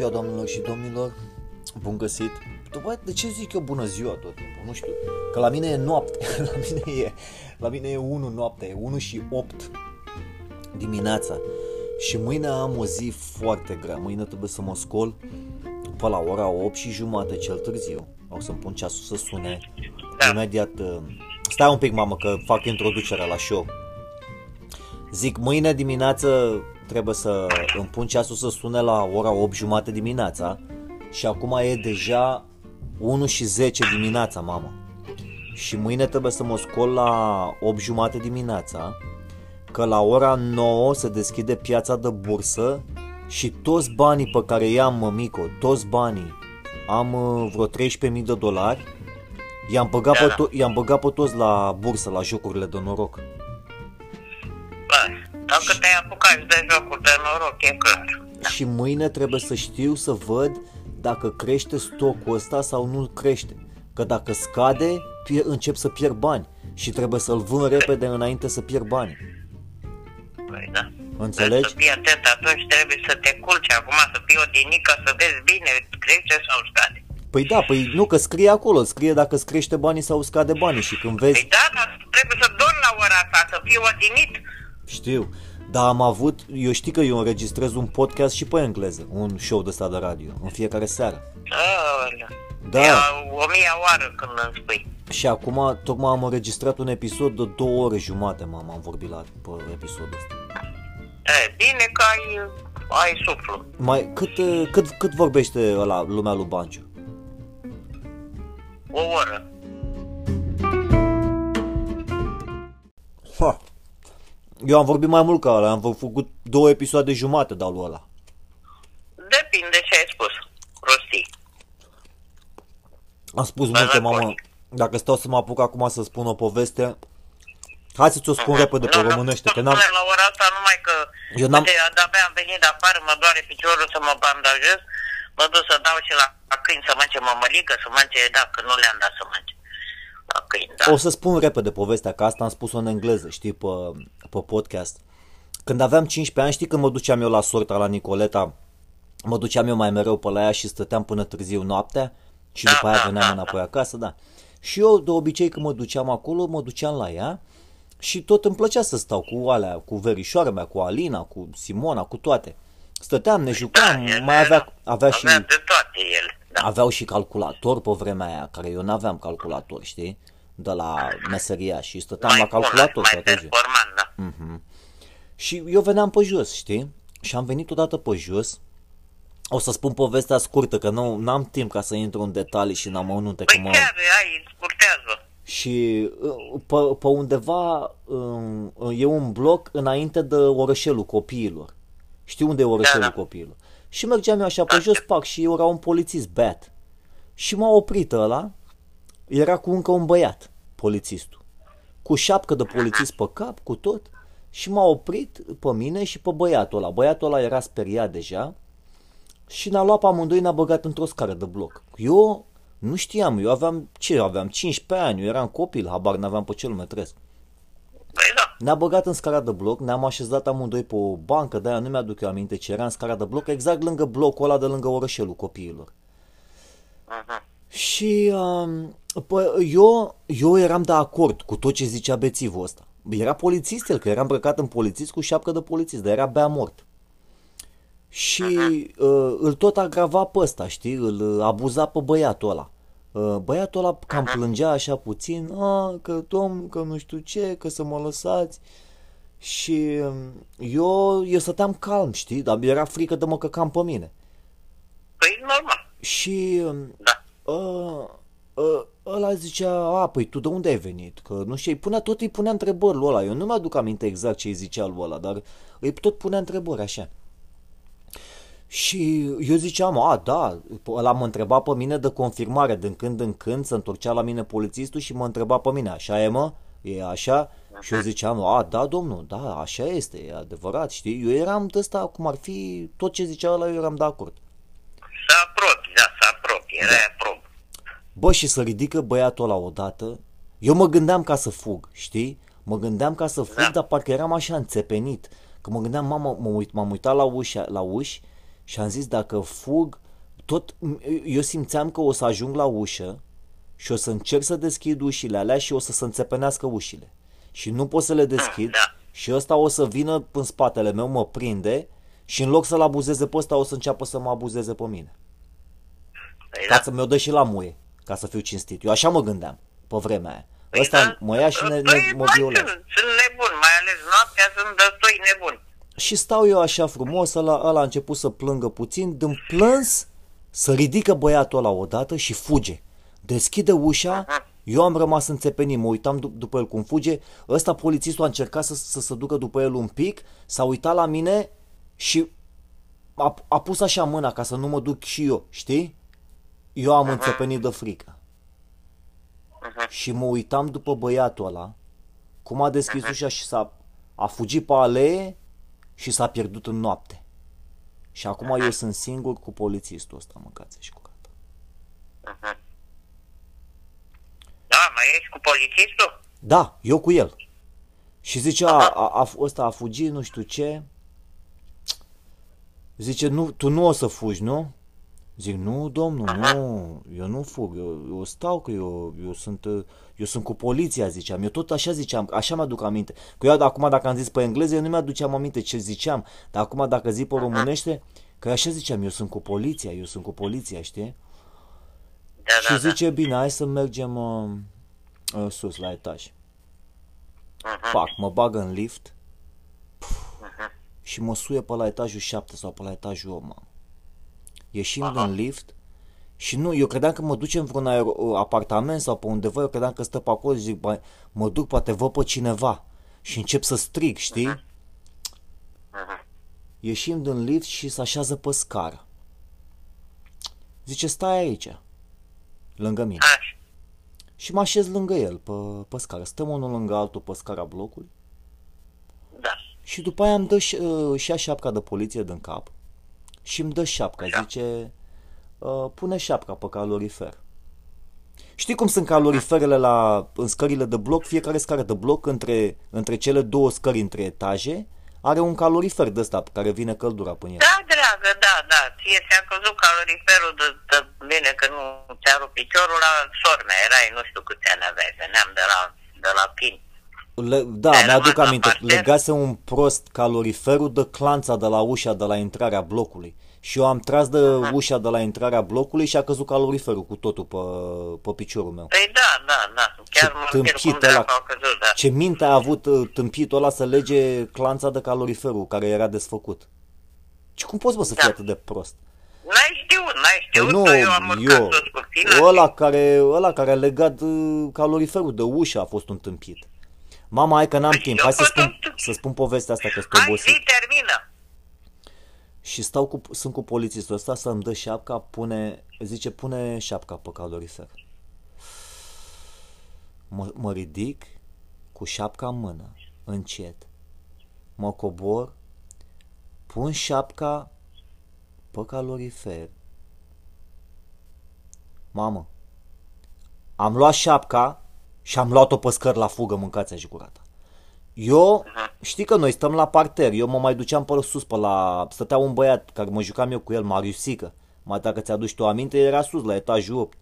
ziua, doamnelor și domnilor! Bun găsit! După de ce zic eu bună ziua tot timpul? Nu știu. Că la mine e noapte. La mine e, la mine e 1 noapte, e 1 și 8 dimineața. Și mâine am o zi foarte grea. Mâine trebuie să mă scol pe la ora 8 și jumate cel târziu. O să-mi pun ceasul să sune. Imediat... uh, Stai un pic, mamă, că fac introducerea la show. Zic, mâine dimineață trebuie să îmi pun ceasul să sune la ora 8 jumate dimineața și acum e deja 1 și 10 dimineața, mamă. Și mâine trebuie să mă scol la 8 jumate dimineața, că la ora 9 se deschide piața de bursă și toți banii pe care i-am, mămico, toți banii, am uh, vreo 13.000 de dolari, i-am băgat, Da, pe da. to- i-am băgat pe toți la bursă, la jocurile de noroc. Bă, dacă te-ai apucat și de jocuri de noroc, e clar. Și mâine trebuie să știu să văd dacă crește stocul ăsta sau nu crește. Că dacă scade, pie- încep să pierd bani și trebuie să-l vând repede înainte să pierd bani. Păi da. Înțelegi? Să fii atent atunci, trebuie să te culci acum, să fii odinică, să vezi bine, crește sau scade. Păi da, păi nu, că scrie acolo, scrie dacă îți crește banii sau scade banii și când vezi, Păi da, dar trebuie să dormi la ora asta, să fii odinit. Știu, dar am avut, eu știu că eu înregistrez un podcast și pe engleză, un show de ăsta de radio, în fiecare seară. Aolea. Da. E o mie oară când îmi spui. Și acum tocmai am înregistrat un episod de două ore jumate, mama, am vorbit la pe episodul ăsta. E, bine că ai, ai suflu. Mai, cât, uh, cât, cât vorbește ăla, lumea lui Banciu? O oră. Ha. Eu am vorbit mai mult ca ăla, am făcut două episoade jumate de lui ăla. Depinde ce ai spus. Prostii. Am spus Bă, multe, la mamă, bani. dacă stau să mă apuc acum să spun o poveste, hai să ți-o spun repede pe Nu, nu, românește, nu că n-am... spune la ora asta numai că Eu n-am- uite, de-abia am venit de afară, mă doare piciorul să mă bandajez, mă duc să dau și la, la câini să mănânce mămăligă, să mănânce, da, că nu le-am dat să mănânce. La câini, da. O să spun repede povestea, că asta am spus-o în engleză, știi, pe, pe podcast. Când aveam 15 ani, știi când mă duceam eu la sorta la Nicoleta, mă duceam eu mai mereu pe la ea și stăteam până târziu noaptea și Da, după aia da, veneam da, înapoi acasă, da. Și eu, de obicei, când mă duceam acolo, mă duceam la ea și tot îmi plăcea să stau cu alea, cu verișoara mea, cu Alina, cu Simona, cu toate. Stăteam, ne jucam, ele mai avea, erau- avea și... Avea de toate ele, da. Aveau și calculator pe vremea aia, care eu n-aveam calculator, știi? De la meseria și stăteam la bună, calculator mai toată ziua. performant, da. Și eu veneam pe jos, știi? Și am venit odată pe jos. O să spun povestea scurtă, că nu am timp ca să intru în detalii și în amănunte. Păi cum am- chiar, ai, scurtează. Și uh, pe, pe undeva um, e un bloc înainte de orășelul copiilor. Știi unde e orășelul Da, da. copiilor? Și mergeam eu așa pe jos, pac, și era un polițist bat. Și m-a oprit ăla, era cu încă un băiat, polițistul. Cu șapcă de polițist pe cap, cu tot. Și m-a oprit pe mine și pe băiatul ăla. Băiatul ăla era speriat deja și ne-a luat pe amândoi, ne-a băgat într-o scară de bloc. Eu nu știam, eu aveam, ce aveam, 15 ani, eu eram copil, habar n-aveam pe ce lume trăiesc. Păi da. Ne-a băgat în scara de bloc, ne-am așezat amândoi pe o bancă, de-aia nu mi-aduc eu aminte ce era în scara de bloc, exact lângă blocul ăla de lângă orășelul copiilor. Mhm. Și um, pă, eu, eu eram de acord cu tot ce zicea bețivul ăsta. Era polițist el, că era îmbrăcat în polițist cu șapcă de polițist, dar era bea mort. Și uh, îl tot agrava pe ăsta, știi, îl uh, abuza pe băiatul ăla. Uh, băiatul ăla cam plângea așa puțin, a, că domn, că nu știu ce, că să mă lăsați. Și um, eu, eu stăteam calm, știi, dar era frică de mă căcam pe mine. Păi normal, Și um, da. Uh, uh, ăla zicea, a, păi tu de unde ai venit? Că nu știu, îi punea, tot îi punea întrebări lui ăla. Eu nu mi-aduc aminte exact ce îi zicea lui ăla, dar îi tot punea întrebări așa. Și eu ziceam, a, da, ăla mă întreba pe mine de confirmare, din când în când se întorcea la mine polițistul și mă întreba pe mine, așa e mă? E așa? Și eu ziceam, a, da, domnul, da, așa este, e adevărat, știi? Eu eram de ăsta, cum ar fi, tot ce zicea ăla, eu eram de acord. Se apropie, da, se apropie, era aprob. Bă, și să ridică băiatul ăla odată, eu mă gândeam ca să fug, știi? Mă gândeam ca să fug, Da. dar parcă eram așa înțepenit. Că mă gândeam, mamă, mă uit, m-am uitat la uși, la uși Și am zis, dacă fug, tot, eu simțeam că o să ajung la ușă și o să încerc să deschid ușile alea și o să se înțepenească ușile. Și nu pot să le deschid Da. și ăsta o să vină în spatele meu, mă prinde și în loc să-l abuzeze pe ăsta, o să înceapă să mă abuzeze pe mine. Păi Ca da. să mi-o dă și la muie, ca să fiu cinstit. Eu așa mă gândeam pe vremea aia. Păi Ăsta da. mă ia și ne, ne, Păi, mă mai violează. Sunt, sunt nebun, mai ales noaptea sunt destui nebuni. Și stau eu așa frumos, ăla, ăla a început să plângă puțin, din plâns, să ridică băiatul ăla odată și fuge. Deschide ușa, eu am rămas înțepenit, mă uitam dup- după el cum fuge, ăsta polițistul a încercat să, să se ducă după el un pic, s-a uitat la mine și a, a pus așa mâna ca să nu mă duc și eu, știi? Eu am înțepenit de frică. Și mă uitam după băiatul ăla, cum a deschis ușa și s-a a fugit pe alee și s-a pierdut în noapte. Și acum eu sunt singur cu polițistul ăsta, mâncați și cu gata. Da, mai ești cu polițistul? Da, eu cu el. Și zice, a, a, a, ăsta a fugit, nu știu ce. Zice, nu, tu nu o să fugi, nu? Zic, nu, domnul, nu, eu nu fug, eu, eu stau, că eu, eu, sunt, uh, eu sunt cu poliția, ziceam, eu tot așa ziceam, așa mi-aduc aminte. Că eu acum dacă am zis pe engleză, eu nu mi-aduceam aminte ce ziceam, dar acum dacă zic pe românește, că așa ziceam, eu sunt cu poliția, eu sunt cu poliția, știi? Da, Și da, zice, bine, hai să mergem uh, uh, sus, la etaj. da. Fac, mă bagă în lift și mă suie pe la etajul 7 sau pe la etajul 8, mamă. Ieșim din lift și nu, eu credeam că mă ducem vreun aer- apartament sau pe undeva, eu credeam că stă pe acolo și zic, "Băi, mă duc, poate văd pe cineva și încep să strig, știi? Ieșim din lift și se așează pe scară. Zice, stai aici, lângă mine. Așa. Și mă așez lângă el pe, pe scară. Stăm unul lângă altul pe scara blocului. Da. Și după aia îmi dă și, uh, și ia șapca de poliție din cap și îmi dă șapca. Zice, uh, pune șapca pe calorifer. Știi cum sunt caloriferele la, în scările de bloc? Fiecare scară de bloc, între, între cele două scări între etaje, are un calorifer de ăsta pe care vine căldura până el. Da, dragă, da, da. Ție ți-a căzut caloriferul de, de bine că nu ți-a rupt piciorul la sorne. Erai nu știu câți ani aveai, veneam de la, de la pin. Le, da, Ai mi-aduc rămas la aminte. parter? Legase un prost caloriferul de clanța de la ușa de la intrarea blocului. Și eu am tras de ușa de la intrarea blocului și a căzut caloriferul cu totul pe, pe piciorul meu. Păi da, da, da. Chiar mă întreb tâmpit cum ăla. dracu au căzut, da. Ce minte a avut uh, tâmpitul ăla să lege clanța de caloriferul care era desfăcut. Și cum poți mă să fii Da. atât de prost? N-ai știut, n-ai Păi știut nu, că eu am urcat eu, sus cu fila. ăla care, ăla care a legat uh, caloriferul de ușă a fost un tâmpit. Mama, hai că n-am Păi timp, eu hai să pot spun, să- să spun povestea asta că sunt Hai, obosit. zi, termină. Și stau cu, sunt cu polițistul ăsta să-mi dă șapca, pune, zice, pune șapca pe calorifer. Mă, mă ridic cu șapca în mână, încet. Mă cobor, pun șapca pe calorifer. Mamă, am luat șapca și am luat-o pe scări la fugă, mâncați și curată. Eu, știi că noi stăm la parter, eu mă mai duceam pe sus, pe la... Stătea un băiat care mă jucam eu cu el, Mariusică. Mai dacă ți-aduci tu aminte, era sus, la etajul 8.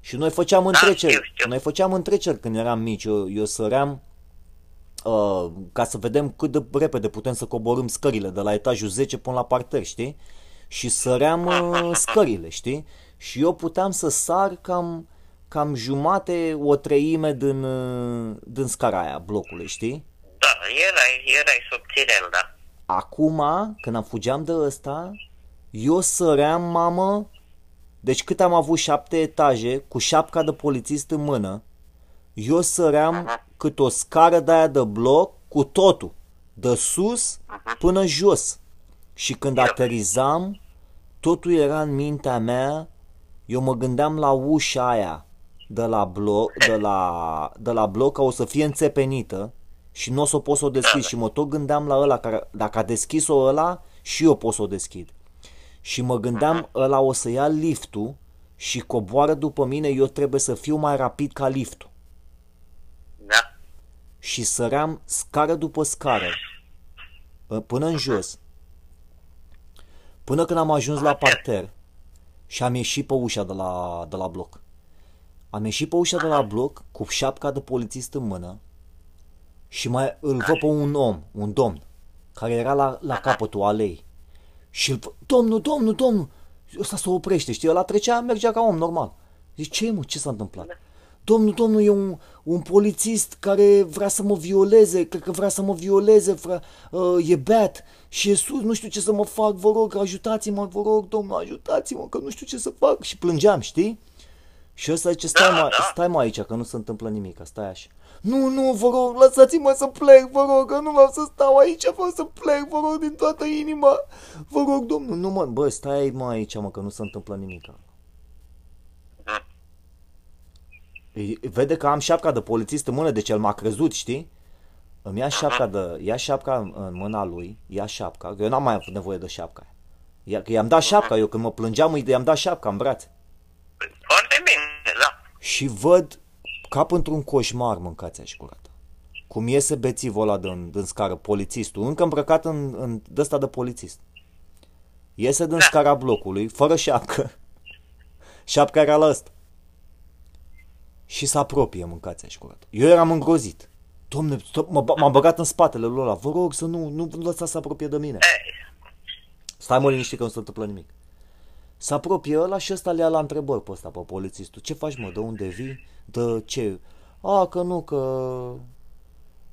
Și noi făceam întreceri. știu, știu. Noi făceam întreceri când eram mici. Eu, eu săream uh, ca să vedem cât de repede putem să coborâm scările de la etajul 10 până la parter, știi? Și săream uh, scările, știi? Și eu puteam să sar cam, cam jumate, o treime din, uh, din scara aia blocului, știi? Da, erai, erai subțirel, da. Acum, când am fugeam de ăsta, eu săream, mamă, deci cât am avut șapte etaje, cu șapca de polițist în mână, eu săream cât o scară de aia de bloc cu totul, de sus până jos. Și când aterizam, totul era în mintea mea, eu mă gândeam la ușa aia de la bloc, de la, de la bloc ca o să fie înțepenită și nu o să pot să o deschid și mă tot gândeam la ăla care, dacă a deschis-o ăla și eu pot să o deschid. Și mă gândeam, ăla o să ia liftul și coboară după mine, eu trebuie să fiu mai rapid ca liftul. Da. Și săream scară după scară, până în jos. Până când am ajuns la parter și am ieșit pe ușa de la, de la bloc. Am ieșit pe ușa de la bloc cu șapca de polițist în mână și mai îl văd pe un om, un domn, care era la, la capătul alei. Și îl văd, domnul, domnul, domnul, ăsta se oprește, știi, ăla trecea, mergea ca om normal. Zic, ce mă, ce s-a întâmplat? Domnul, domnul, e un, un polițist care vrea să mă violeze, cred că vrea să mă violeze, vrea, uh, e beat și e sus, nu știu ce să mă fac, vă rog, ajutați-mă, vă rog, domnul, ajutați-mă, că nu știu ce să fac. Și plângeam, știi? Și ăsta zice, stai, Da, mă, da. stai mă aici, că nu se întâmplă nimic, stai așa. Nu, nu, vă rog, lăsați-mă să plec, vă rog, că nu vreau să stau aici, vreau să plec, vă rog, din toată inima. Vă rog, domnul, nu mă, bă, stai mă aici, mă, că nu se întâmplă nimic. Îi- Vede că am șapca de polițist în mână, deci el m-a crezut, știi? Îmi ia șapca, de, ia șapca în, în mâna lui, ia șapca, că eu n-am mai avut nevoie de șapca. Ia, că i-am dat șapca, eu când mă plângeam, îi i-am dat șapca în brațe. Foarte bine, da. Și văd cap într-un coșmar, mâncați și curată. Cum iese bețivul ăla din, din scară, polițistul, încă îmbrăcat în, în de ăsta de polițist. Iese din scara blocului, fără șapcă. Șapca era la ăsta. Și se apropie, mâncați și curată. Eu eram îngrozit. Domne, stop, mă, m-am băgat în spatele lui ăla. Vă rog să nu, nu lăsați să apropie de mine. Stai mă liniștit că nu se întâmplă nimic. Se apropie ăla și ăsta le ia la întrebări pe ăsta, pe polițistul. Ce faci, mă? De unde vii? De ce? A, că nu, că...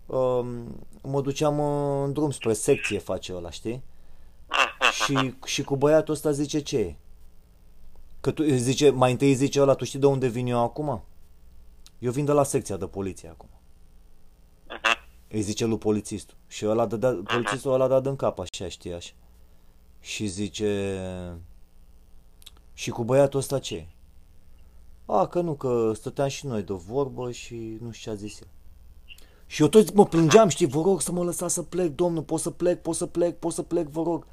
Um, mă duceam uh, în drum spre secție, face ăla, știi? Și, și cu băiatul ăsta zice ce e? Că tu, zice, mai întâi zice ăla, tu știi de unde vin eu acum? Eu vin de la secția de poliție acum. Îi zice lui polițistul. Și ăla dădea, polițistul ăla dat în cap, așa, știi, așa. Și zice... Și cu băiatul ăsta ce? e? A, că nu, că stăteam și noi de vorbă și nu știu ce a zis el. Și eu tot mă plângeam, știi, vă rog să mă lăsați să plec, domnul, pot să plec, pot să plec, pot să plec, vă rog.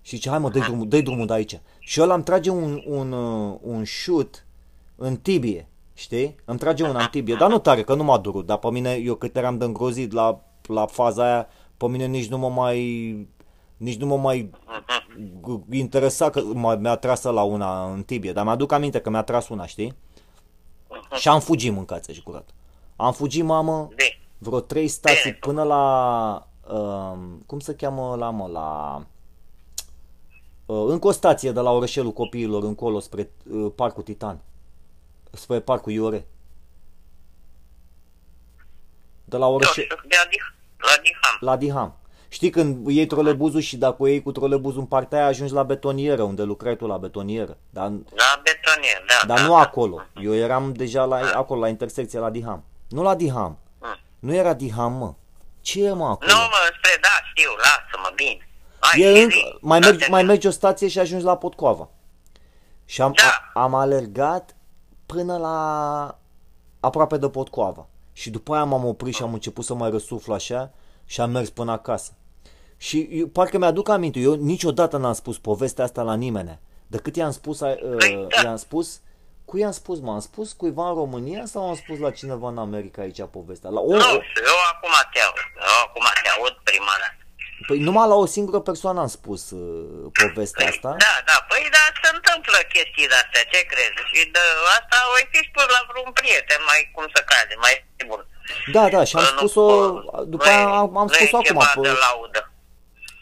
Și zice, hai mă, dă drumul, dă drumul de aici. Și ăla îmi trage un, un, uh, un șut în tibie, știi? Îmi trage un în tibie, dar nu tare, că nu m-a durut. Dar pe mine, eu cât eram de îngrozit la, la faza aia, pe mine nici nu mă mai... Nici nu mă mai g- interesa că m- mi-a tras la una în tibie, dar mi-aduc aminte că mi-a tras una, știi? Și am fugit, mâncați și curat. Am fugit, mamă, Bine. vreo trei stații până la... Um, cum se cheamă la, mă, la... Uh, încă o stație de la orășelul copiilor încolo spre uh, Parcul Titan. Spre Parcul Iore. De la Eu orășel... știu, de Adih, la Diham. La Diham. Știi când iei trolebuzul și dacă o iei cu trolebuzul în partea aia ajungi la betonieră, unde lucrai tu la betonieră. Dar, La betonier, da. dar da, nu da. acolo. Eu eram deja la, acolo, la intersecție la Diham. Nu la Diham. Mm. Nu era Diham, mă. Ce e, mă, acolo? Nu, mă, spre, da, știu, lasă-mă, bine. Hai, E zi, încă, zi. mai, Da, mergi, te- mai mergi o stație și ajungi la Potcoava. Și am, Da. a, am alergat până la aproape de Potcoava. Și după aia m-am oprit și am început să mai răsuflu așa și am mers până acasă. Și eu, parcă mi-aduc aminte, eu niciodată n-am spus povestea asta la nimeni. Decât i-am spus, uh, Păi, da. i-am spus, cu i-am spus, m-am spus cuiva în România sau am spus la cineva în America aici povestea? La o, Nu o, știu, eu acum te aud. Eu acum te aud prima dată. păi numai la o singură persoană am spus uh, povestea asta. Da, da, păi da, se întâmplă chestii de astea, ce crezi? Și de asta o fi spus la vreun prieten, mai cum să cade, mai bun. Da, da, și am Nu- spus-o, după nu e- aia am, am nu e spus-o acum. ceva Pe, de laudă.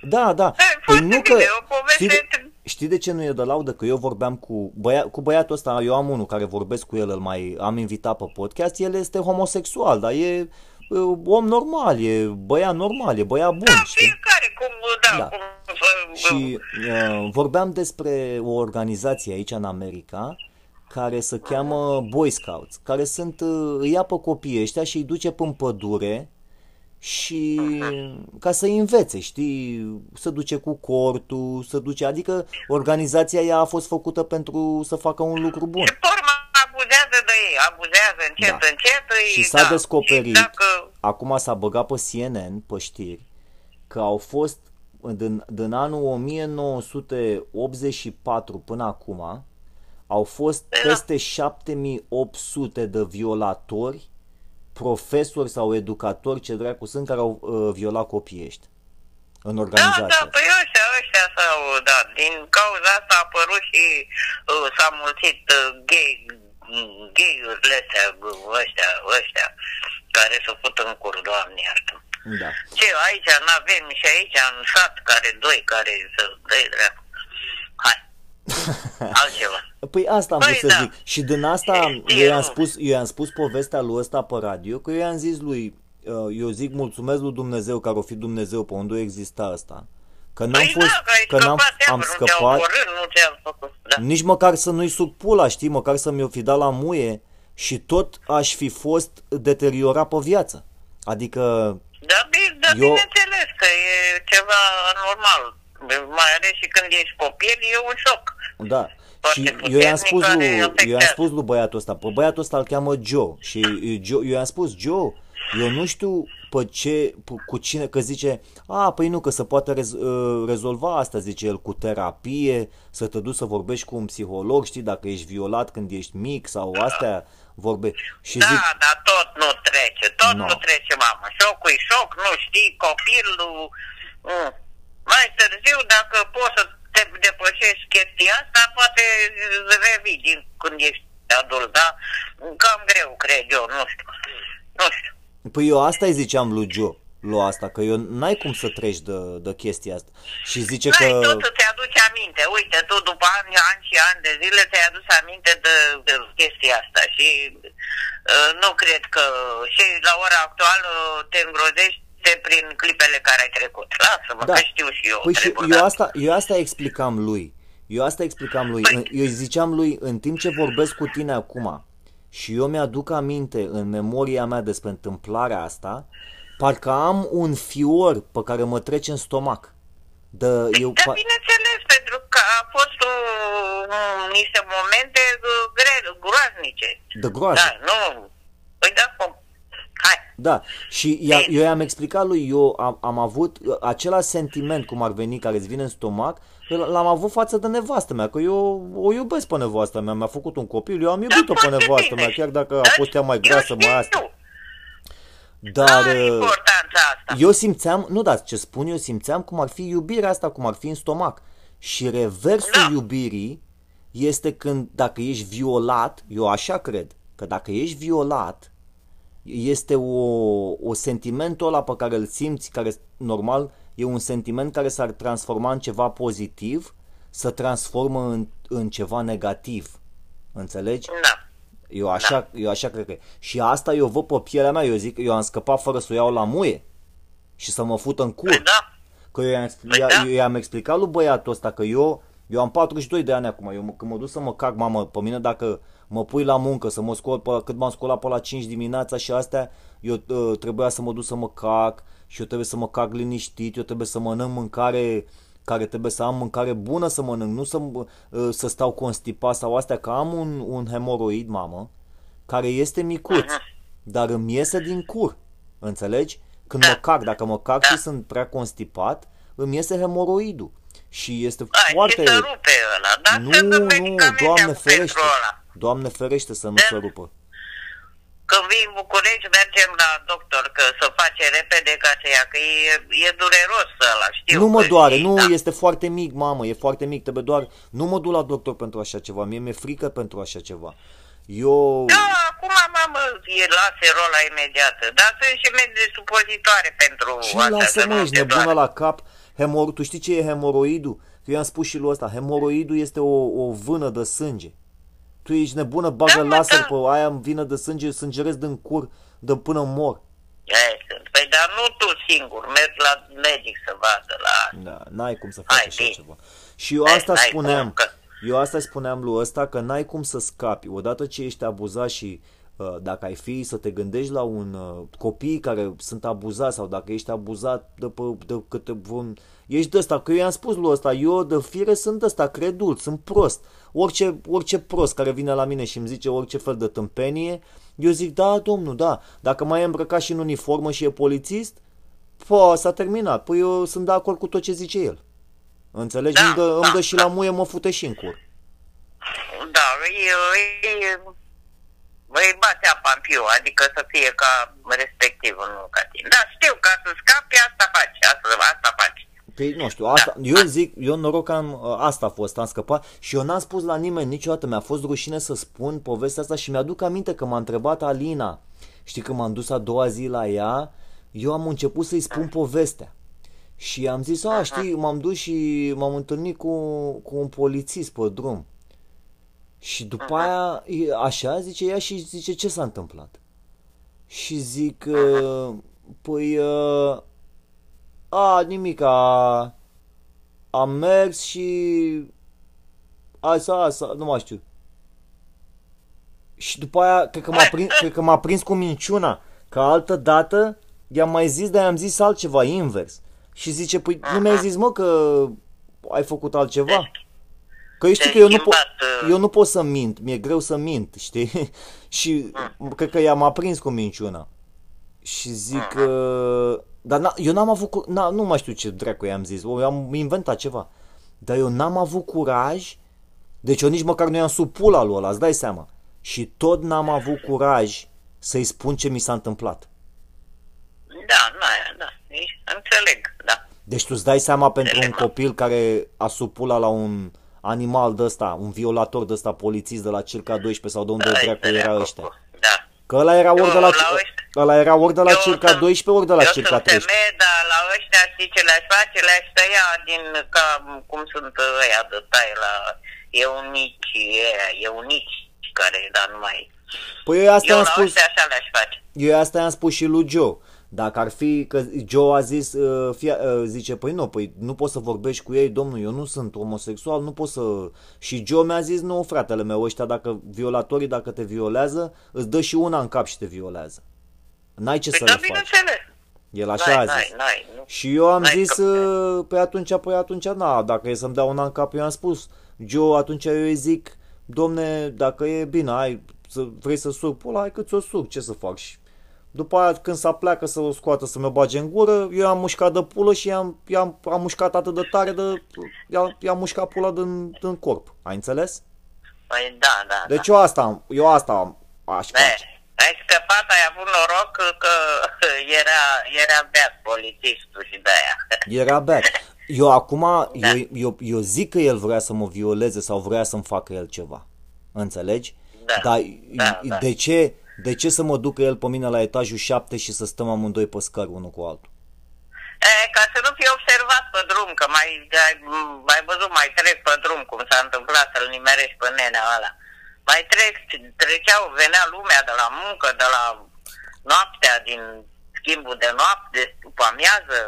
Da, da. E, Păi foarte nu că, bine, o poveste știi, de, te- știi de ce nu e de laudă? Că eu vorbeam cu, băia, cu băiatul ăsta, eu am unul care vorbesc cu el, îl mai am invitat pe podcast, el este homosexual, dar e uh, om normal, e băiat normal, e băiat bun, Da, știi? fiecare cum, da, Da. cum... Și uh, vorbeam despre o organizație aici în America care se cheamă Boy Scouts, care sunt, uh, îi ia pe copiii ăștia și îi duce până în pădure și ca să învețe, știi, să duce cu cortul, să duce, adică organizația ea a fost făcută pentru să facă un lucru bun. Și pe urmă abuzează de ei, abuzează încet, Da. încet. îi- Și s-a da. descoperit, Și dacă... acum s-a băgat pe CNN, pe știri, că au fost din, din anul 1984 până acum, au fost Da. peste 7800 de violatori, profesori sau educatori, ce dracu sunt, care au uh, violat copiii ăștia în Da, organizația. da, păi ăștia, ăștia s-au dat din cauza asta a apărut și uh, s-a mulțit uh, gay, gay-urile astea, uh, ăștia, ăștia, care se put în cur, doamne iartă. Da. Ce, aici nu avem și aici în sat care doi care să dai dreapta. Hai. Altceva. Păi asta am Păi vrut să da. zic. Și din asta Știu. eu i-am spus, eu i-am spus povestea lui ăsta pe radio, că eu i-am zis lui, uh, eu zic mulțumesc lui Dumnezeu care o fi Dumnezeu pe unde exista asta. Că n-am Păi fost, da, că ai că n-am, scăpat, am nu te-au scăpat, omorât, nu te-au făcut. Da. nici măcar să nu-i suc pula, știi, măcar să mi-o fi dat la muie și tot aș fi fost deteriorat pe viață. Adică, Da, bine, da Eu- bineînțeles că e ceva normal. Mai ales și când ești copil, e un șoc. da. Foarte Și puternic eu i-am spus care lui, eu i-am afectează. spus lui băiatul ăsta, pe băiatul ăsta îl cheamă Joe și uh, Joe, eu i-am spus, Joe, eu nu știu pe ce, pe, cu cine, că zice, a, păi nu, că se poate rez, uh, rezolva asta, zice el, cu terapie, să te duci să vorbești cu un psiholog, știi, dacă ești violat când ești mic sau astea, vorbe. Și Da, zic, dar tot nu trece, tot Nu. nu trece, mamă. Șocul e șoc, nu știi, copilul... Mm. Mai târziu, dacă poți să te depășești chestia asta, poate revii din când ești adult, da? Cam greu, cred eu, nu știu. Nu știu. păi eu asta îi ziceam lui Joe, lui asta, că eu n-ai cum să treci de, de chestia asta. Și zice N-ai, că... tot îți aduci aminte. Uite, tu după ani, ani și ani de zile ți-ai adus aminte de, de chestia asta și uh, nu cred că și la ora actuală te îngrozești prin clipele care ai trecut. Lasă-mă, Da. că știu și eu. Păi și treburi, eu da. asta, eu asta explicam lui. Eu asta explicam lui. Păi- În- Eu îi ziceam lui, în timp ce vorbesc cu tine acum, și eu mi-aduc aminte în memoria mea despre întâmplarea asta, parcă am un fior pe care mă trece în stomac. De, eu, Da, pa- bineînțeles, pentru că a fost uh, niște momente uh, grele, groaznice. de groază. Da, nu. Păi da, cum? Hai. Da, și ea, eu i-am explicat lui, eu am, am avut uh, același sentiment cum ar veni care îți vine în stomac, că l-am avut față de nevastă mea, că eu o iubesc pe nevastă mea, mi-a făcut un copil, eu am iubit-o pe foarte nevastă bine. mea, chiar dacă a Da, fost ea mai eu grasă, mai știu. asta. Dar Are uh, importanța asta. eu simțeam, nu da, ce spun eu, simțeam cum ar fi iubirea asta, cum ar fi în stomac. Și reversul Da. iubirii este când, dacă ești violat, eu așa cred, că dacă ești violat, este o, o sentimentul ăla pe care îl simți, care normal e un sentiment care s-ar transforma în ceva pozitiv, să transformă în, în ceva negativ. Înțelegi? Da. Eu așa, eu așa cred că e. Și asta eu văd pe pielea mea, eu zic, eu am scăpat fără să o iau la muie și să mă fut în cur. Păi da. Că eu i-am, Păi eu, da. eu i-am explicat lui băiatul ăsta că eu, eu am 42 de ani acum, eu mă- când mă duc să mă cac, mamă, pe mine dacă mă pui la muncă, să mă scol pe, cât m-am scolat pe la 5 dimineața și astea, eu uh, trebuia să mă duc să mă cac și eu trebuie să mă cac liniștit, eu trebuie să mănânc mâncare care trebuie să am mâncare bună să mănânc, nu să, uh, să stau constipat sau astea, că am un, un hemoroid, mamă, care este micuț, dar îmi iese din cur, înțelegi? Când Da. mă cac, dacă mă cac Da. și sunt prea constipat, îmi iese hemoroidul. Și este Ai, foarte... și să rupe ăla, dar nu, se dă nu, medicamente Doamne acum ferește. pentru ăla. Doamne ferește să nu Da. se rupă. Când vii în București, mergem la doctor, că să face repede ca să ia, că e, e dureros ăla, știu. nu mă că doare, știi, nu, da. este foarte mic, mamă, e foarte mic, trebuie doar... Nu mă duc la doctor pentru așa ceva, mie mi-e frică pentru așa ceva. Eu... Da, acum, mamă, e laserola imediată, dar sunt și medii supozitoare pentru Și asta, lasă că mă, nu ești te nebună doare. la cap. Hemor... Tu știi ce e hemoroidul? Că eu am spus și lui ăsta, hemoroidul este o, o vână de sânge. Tu ești nebună, bagă Da, mă, laser da. pe aia în vină de sânge, sângeresc din cur de până mor. Ei, sunt. Păi, dar nu tu singur, mergi la medic să vadă la... Da, n-ai cum să faci Hai, așa bine. ceva. Și eu Hai, asta n-ai spuneam, cum, că- eu asta spuneam lui ăsta că n-ai cum să scapi. Odată ce ești abuzat și uh, dacă ai fi să te gândești la un uh, copii care sunt abuzați sau dacă ești abuzat de, pe, de câte un... Ești de ăsta, că eu i-am spus lui ăsta, eu de fire sunt ăsta, credul, sunt prost. Orice, orice prost care vine la mine și îmi zice orice fel de tâmpenie, eu zic, da, domnul, da, dacă mai e îmbrăcat și în uniformă și e polițist, po, s-a terminat. Păi eu sunt de acord cu tot ce zice el. Înțelegi? Da, îmi, dă, îmi da, dă și da. la muie, mă fute și în cur. Da, e, e, îți bate apa în piu, adică să fie ca respectiv, nu ca tine. Da, știu, ca să scapi, asta faci, asta, asta faci. Păi nu știu, asta, eu zic, eu noroc că am, asta a fost, am scăpat și eu n-am spus la nimeni niciodată, mi-a fost rușine să spun povestea asta și mi-aduc aminte că m-a întrebat Alina, știi că m-am dus a doua zi la ea, eu am început să-i spun povestea. Și am zis, a, știi, m-am dus și m-am întâlnit cu, cu un polițist pe drum. Și după aia, e- așa, zice ea și zice, ce s-a întâmplat? Și zic, uh, păi, uh, a, nimic, a, am mers și asta, asta, nu mai știu. Și după aia, cred că m-a prins, cred că m-a prins cu minciuna, că altă dată i-am mai zis, dar i-am zis altceva, invers. Și zice, păi nu mi-ai zis, mă, că ai făcut altceva? Că eu știu că eu nu, pot, schimbat, uh, eu nu pot să mint, mi-e greu să mint, știi? și cred că i-am aprins cu minciuna. Și zic, uh, dar n- eu n-am avut, cu- n- nu mai știu ce dracu i-am zis, eu am inventat ceva. Dar eu n-am avut curaj, deci eu nici măcar nu i-am sub pula lui ăla, îți dai seama. Și tot n-am avut curaj să-i spun ce mi s-a întâmplat. Da, nu aia, da. Ei, Înțeleg, da. Deci tu îți dai seama pentru un Înțeleg, da. copil care a sub pula la un animal de ăsta, un violator de ăsta polițist de la circa 12 sau de unde Da, dracu înțeleg, era cu- ăștia. Da. Că ăla era ori Eu de la, la ăștia- ăla era ori de la Eu circa sunt- 12 ori de la eu circa sunt 13. femeie, dar la ăștia știi ce le-aș face? Le-aș tăia din, ca, cum sunt ăia de taie la eunici, ăia, eunici, care, dar nu mai... Păi eu asta Eu am la spus, ăștia așa le-aș face. eu asta am spus și lui Joe. Dacă ar fi, că Joe a zis, uh, fie, uh, zice, păi nu, păi nu poți să vorbești cu ei, domnul, eu nu sunt homosexual, nu pot să... Și Joe mi-a zis, nu, fratele meu, ăștia, dacă violatorii, dacă te violează, îți dă și una în cap și te violează. N-ai ce Păi să da, le faci. bineînțeles. El așa N-ai, a zis. n-ai, n-ai, nu. Și eu am N-ai zis, că- uh, pe atunci, păi atunci, na, dacă e să-mi dea una în cap, eu am spus, Joe, atunci eu îi zic, domne, dacă e bine, ai, să, vrei să surc pula, hai că ți-o surc, ce să fac? Și după aia, când s-a pleacă să o scoată, să mă bage în gură, eu am mușcat de pulă și i-am, i-am am mușcat atât de tare de, i-am, i-am mușcat pula din, din corp. Ai înțeles? Păi da, da, Deci eu asta, am- eu asta am- aș da. face. E, ai scăpat, ai avut noroc că, că era, era beat polițistul și de-aia. Era bad. Eu acum, Da. eu, eu, eu zic că el vrea să mă violeze sau vrea să-mi facă el ceva. Înțelegi? Da. Dar Da, da. de ce, de ce să mă ducă el pe mine la etajul 7 și să stăm amândoi pe scări unul cu altul? E, ca să nu fie observat pe drum, că mai ai, mai văzut, mai trec pe drum, cum s-a întâmplat să-l nimerești pe nenea ăla. Mai trec, treceau, venea lumea de la muncă, de la noaptea, din schimbul de noapte, după amiază.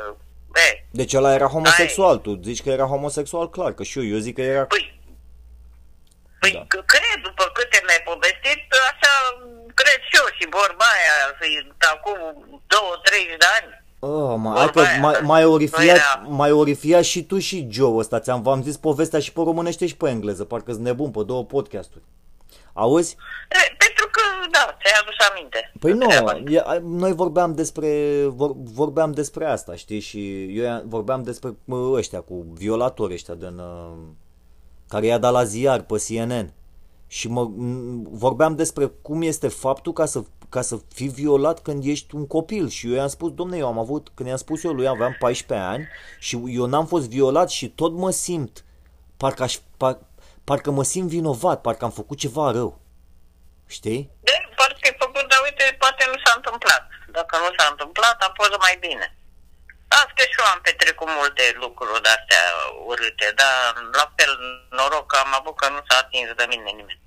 E, Deci ăla era homosexual, tu zici că era homosexual, clar, că și eu, eu zic că era... păi, păi Da. da. cred, după câte mi-ai povestit, așa cred și eu și vorba aia, să-i- acum două, treizeci de ani. Oh, mai, Vorba hai că aia, mai, da. mai Nu orifiat, era- mai orifiat și tu și Joe ăsta, ți-am v-am zis povestea și pe românește și pe engleză, parcă-s nebun pe două podcasturi. Auzi? E, pentru că, da, ți-ai adus aminte. Păi nu, Treaba. e, a- noi vorbeam despre, vor, vorbeam despre asta, știi, și eu i-am- vorbeam despre mă, ăștia cu violatori ăștia din, uh, care i-a dat la ziar pe CNN. Și mă, m- vorbeam despre cum este faptul ca să, ca să fii violat când ești un copil. Și eu i-am spus, domne, eu am avut, când i-am spus eu lui, aveam 14 ani și eu n-am fost violat și tot mă simt, parcă, aș, par, parcă mă simt vinovat, parcă am făcut ceva rău. Știi? De, poate că e făcut, dar uite, poate nu s-a întâmplat. Dacă nu s-a întâmplat, a fost mai bine. Las că și eu am petrecut multe lucruri de-astea urâte, dar la fel noroc că am avut că nu s-a atins de mine nimeni.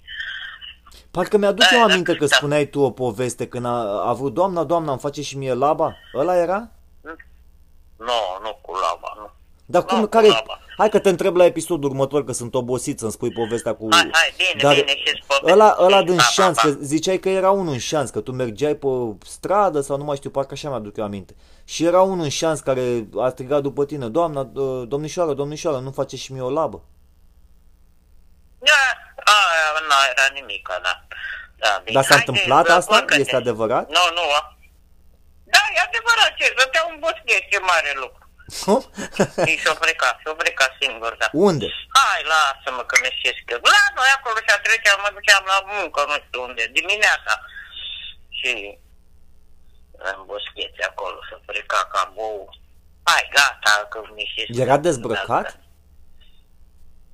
Parcă mi-aduc Da, eu da, aminte că da. spuneai tu o poveste când a, a vrut doamna, doamna, îmi face și mie laba? Ăla era? Nu, nu cu laba, nu. Dar cum, Nu, care... cu laba. Hai că te întreb la episodul următor, că sunt obosit să-mi spui povestea cu... Hai, hai, bine, bine, și-ți povesti. ăla, ăla din Pa, pa, șanț, pa. că ziceai că era unul în șanț, că tu mergeai pe stradă sau nu mai știu, parcă așa mi-aduc eu aminte. Și era unul în șanț care a strigat după tine, doamna, d- domnișoară, domnișoară, nu face și mie o labă? Da, aia nu era nimic, da. da bine. Dar s-a Haide, întâmplat bă, asta? culcă-te. Este adevărat? Nu, nu. a- Da, e adevărat, ce, dătea un boschet, ce mare lucru. Și și-o freca, și-o freca singur, da. Unde? Hai, lasă-mă că mi că La noi acolo și a treceam, mă duceam la muncă, nu știu unde, dimineața. Și în boscheți acolo, să freca ca bou. Hai, gata, că mi se... Era dezbrăcat?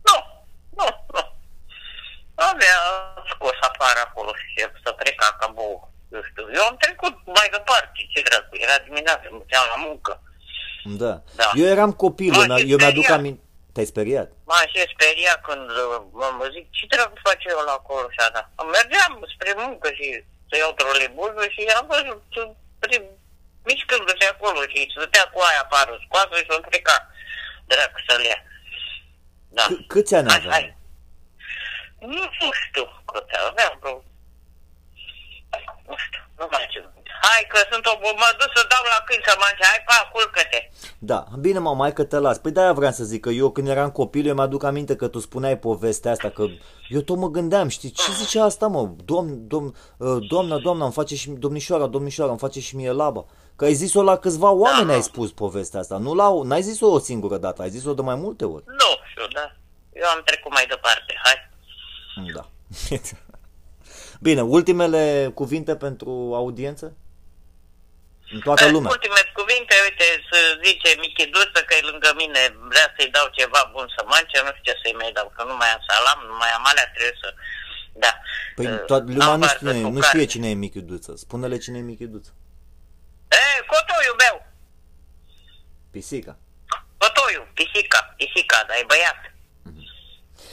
Nu, nu, nu. Avea scos afară acolo și să pleca ca bou. Eu știu, eu am trecut mai departe, ce dracu, era dimineața, mă duceam la muncă. Da. Da. Eu eram copil, M-am eu, mi- și eu mi-aduc speriat. aminte. Te-ai speriat? M-am și speriat când uh, mă, mă zic, ce dracu face eu la acolo și așa. Mergeam spre muncă și să iau trolebuzul și am văzut uh, prin, mișcându-se acolo și stătea cu aia afară scoasă și s-o pleca. Dracu să-l ia. Da. C- câți ani Hai, aveai? hai. Nu, nu știu cât aveam, vreo... Nu știu, nu mai știu. Hai că sunt o... Mă duc să dau la câini să mănânce. Hai, pa, culcă-te. Da, bine mă, mai că te las. Păi de-aia vreau să zic că eu când eram copil, eu mi-aduc aminte că tu spuneai povestea asta, că eu tot mă gândeam, știi, ce zice asta mă, domn, domn, uh, doamna, doamna, îmi face și, domnișoara, domnișoara, îmi face și mie laba. Că ai zis-o la câțiva oameni, Da. ai spus povestea asta, nu la, n-ai zis-o o singură dată, ai zis-o de mai multe ori. Nu știu, da. Eu am trecut mai departe. Hai. Da. Bine, ultimele cuvinte pentru audiență? În toată lumea. Ultime cuvinte, uite, să zice Michi Duță că e lângă mine, vrea să-i dau ceva bun să mănânce, nu știu ce să-i mai dau, că nu mai am salam, nu mai am alea, trebuie să... Da. Păi Uh, toată lumea am nu varză știe, cu nu carne. știe cine e Michi Duță. Spune-le cine e Michi Duță. E, cotoiul meu, Pisica. cotoiul, pisica, pisica, dar e băiat.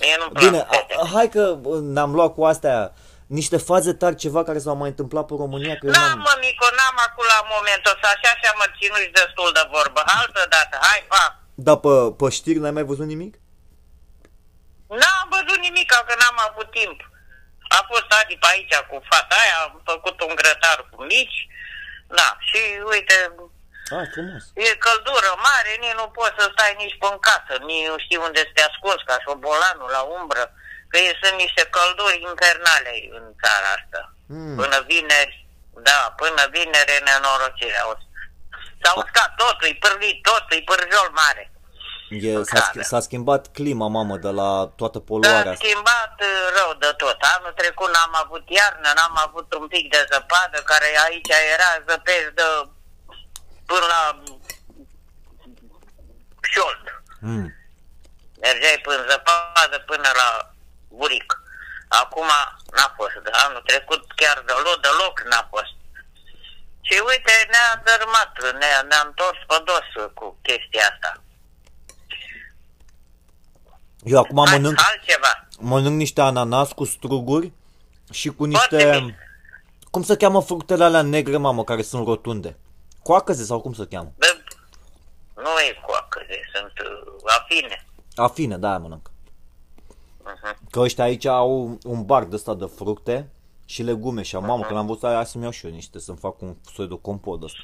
Mie nu-mi plac Bine, fete. a, hai că bă, ne-am luat cu astea niște faze tari, ceva care s-au mai întâmplat pe România, că eu N-am, n-am... mă, Mico, n-am acum la momentul ăsta, așa și-am ținut destul de vorbă. Altă dată, hai, pa! Dar pe, pe știri n-ai mai văzut nimic? N-am văzut nimic, că n-am avut timp. A fost Adi pe aici cu fata aia, am făcut un grătar cu mici, da, și uite, Ah, frumos. e căldură mare, nici nu poți să stai nici pe în casă, nici nu știi unde să te ascunzi, ca șobolanul la umbră, că e, sunt niște călduri infernale în țara asta. Mm. Până vineri, da, până vineri e nenorocirea. o să- S-a uscat totul, e pârlit totul, e pârjol mare. E, s-a, sch- s-a schimbat clima, mamă, de la toată S-a poluarea asta. schimbat uh, rău de tot. Anul trecut n-am avut iarnă, n-am avut un pic de zăpadă, care aici era zăpezi de până la șold. Mm. Mergeai până zăpadă până la buric. Acum n-a fost. Anul trecut chiar deloc, deloc n-a fost. Și uite, ne-a dărâmat, ne-a, ne-a întors pe dos cu chestia asta. Eu acum Hai, mănânc, altceva. mănânc niște ananas cu struguri și cu Foarte niște... bine. Cum se cheamă fructele alea negre, mamă, care sunt rotunde? Coacăze sau cum se cheamă? Bă, nu e coacăze, sunt uh, afine. Afine, da, mănânc. Uh-huh. Că ăștia aici au un bar de ăsta de fructe și legume și mamă, când am văzut aia să-mi iau și eu niște, să-mi fac un soi de compot ăsta.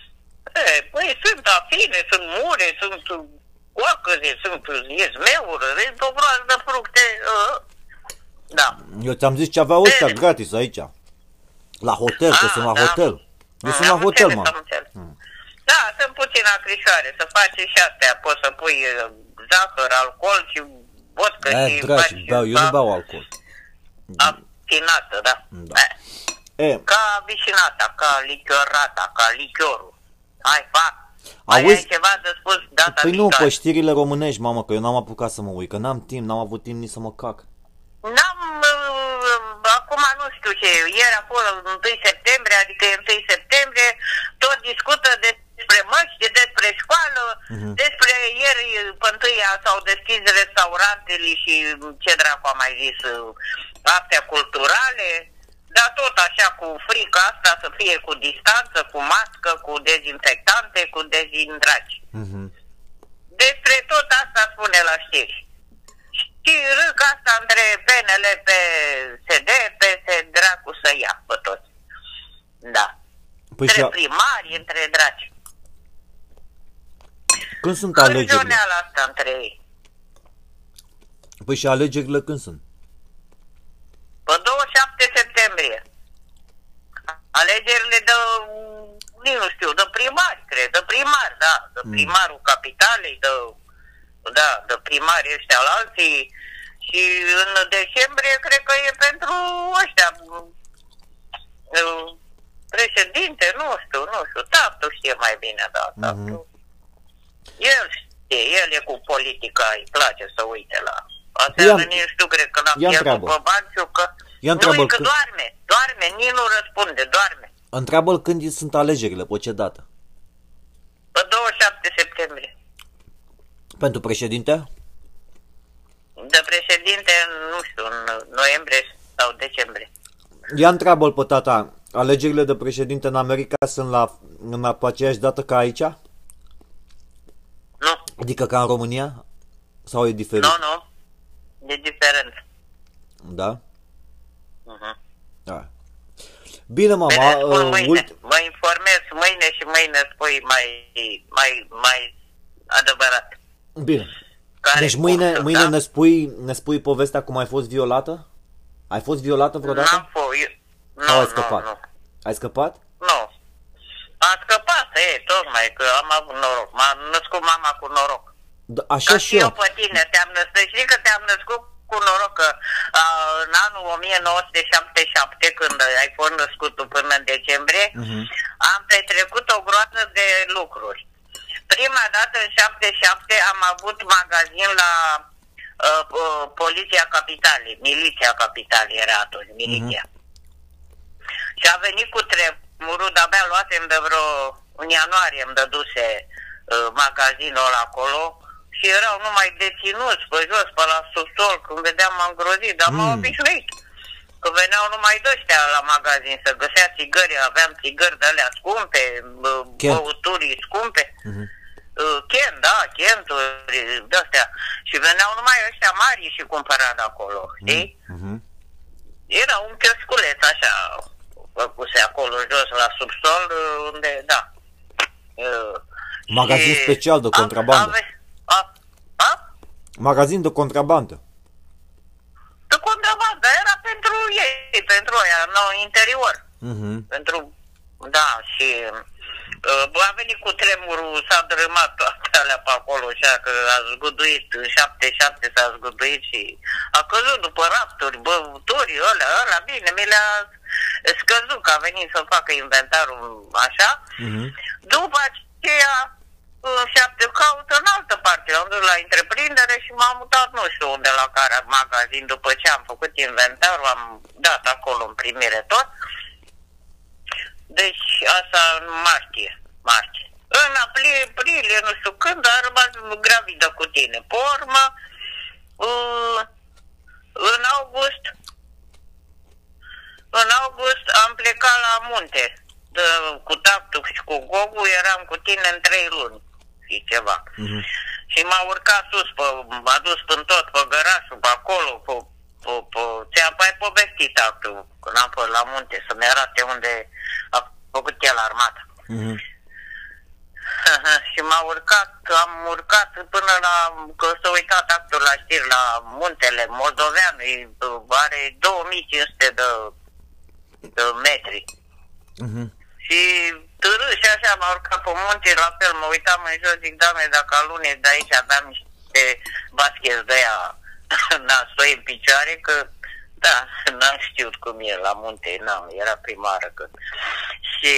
E, păi sunt afine, sunt mure, sunt uh, coacăze, sunt iezmeuri, sunt o groază de fructe. Uh, da. Eu ți-am zis ce aveau ăștia Bine. gratis aici. La hotel, că Ah, sunt la da. hotel. Eu Mm, sunt la am hotel, înțeles, mă. am înțeles. Da, sunt puțin acrișoare, să faci și astea, poți să pui uh, zahăr, alcool și vodcă E, și dragi, faci beau, eu nu beau alcool. Afinată, da. Da. Eh, E, Ca vișinata, ca lichiorata, ca lichiorul. Hai, fac. Mai Auzi? ai ceva de spus data păi nu, viitoare? pe știrile românești, mamă, că eu n-am apucat să mă uit, că n-am timp, n-am avut timp nici să mă cac. N-am, uh, acum nu știu ce, ieri acolo, 1 septembrie, adică e 1 septembrie, tot discută despre măști, despre școală, Mhm. despre ieri, pe întâia s-au deschis restaurantele și ce dracu am mai zis, uh, astea culturale, dar tot așa cu frica asta să fie cu distanță, cu mască, cu dezinfectante, cu dezindragi. Mhm. Despre tot asta spune la știri. Și râc asta între PNL, PSD, PSD, dracu să ia pe toți. Da. Păi și între a, primari, între draci. Când sunt alegerile? Cârjoneala asta între ei. Păi și alegerile când sunt? Pe 27 septembrie. Alegerile de, nici nu știu, de primari, cred, de primari, da, de Mm. primarul capitalei, de, da, de primari ăștia la alții. Și în decembrie cred că e pentru ăștia, uh, președinte, nu știu, nu știu, Taftu știe mai bine, da, Taftu. El știe, el e cu politica, îi place să uite la... Aseară Ia- nici știu, cred că l-a ia pierdut întreabă. pe Banciu, că... Ia nu, întreabă e că când- doarme, doarme, nici nu răspunde, doarme. Întreabă-l când sunt alegerile, pe ce dată? Pe 27 septembrie. Pentru președinte? De președinte, nu știu, în noiembrie sau decembrie. Ia întreabă-l pe tata, alegerile de președinte în America sunt la, în pe aceeași dată ca aici? Nu, Adică ca în România? Sau e diferit? nu, nu. E diferent. Da? Uh-huh. Da. Bine, mama, Bine, spun uh, mâine. ult- Mă informez mâine și mâine spui mai, mai, mai adevărat. Bine. Care Deci mâine, punctul, mâine da? ne, spui, ne spui povestea cum ai fost violată? Ai fost violată vreodată? N-am fost. eu- Nu, Sau ai nu, scăpat? nu. Ai scăpat? Nu. A scăpat, e, tocmai, că am avut noroc. M-a născut mama cu noroc. Da, așa Ca și și eu eu. pe tine, te-am născut. Știi că te-am născut cu noroc că a, în anul 1977, când ai fost născut tu până în decembrie, Mhm. am petrecut o groază de lucruri. Prima dată, în 77, am avut magazin la uh, uh, Poliția Capitalei, Miliția Capitalei era atunci, Miliția. Și a venit cu tremurul, de-abia luasem de vreo, în ianuarie îmi dăduse uh, magazinul ăla acolo și erau numai deținuți pe jos, pe la subsol, când vedeam m-am îngrozit, dar m-am Mm. obișnuit. Că veneau numai de ăștia la magazin să găsea țigări, aveam țigări de alea scumpe, uh, Ken. băuturi scumpe. Mhm. Uh, Ken, da, Kenturi, de-astea. Și veneau numai ăștia mari și cumpăra de acolo, știi? Mhm. Era un chiosculeț așa, făcuse acolo jos la subsol, unde, da. Uh, Magazin și special de am- contrabandă. ave- A, a, Magazin de contrabandă. de contrabandă, era pentru ei, pentru ăia, în interior. Mhm. Pentru, da, și uh, a venit cu tremurul, s-a drămat toate alea pe acolo, așa că a zguduit, în 77 s-a zguduit și a căzut după rapturi, băuturi, ălea, ăla, bine, mi le-a scăzut că a venit să facă inventarul așa. Mhm. După aceea, în șapte, caută în altă parte, am dus la întreprindere și m-am mutat nu știu unde la care magazin, după ce am făcut inventarul, am dat acolo în primire tot. Deci asta în martie, martie. În aprilie, aprilie, nu știu când, a rămas gravidă cu tine. Pe urmă, uh, în august, în august am plecat la munte. De, cu tactul și cu Gogu eram cu tine în trei luni și ceva. Mhm. Și m-a urcat sus, pe, m-a dus până tot, pe gărașul, pe acolo, pe, pe, pe, ți-am mai povestit actul, când am fost la munte, să-mi arate unde a făcut el armata. Mhm. și m-a urcat, am urcat până la, că s-a uitat actul la știri, la muntele moldovean, e- are 2500 de, de metri. Mhm. Și târâ și așa m-a urcat pe munte, la fel mă uitam în jos, zic, doamne, dacă alune de aici aveam niște baschezi de aia nasoi în picioare, că da, n-am știut cum e la munte, n-am, era primară când. Și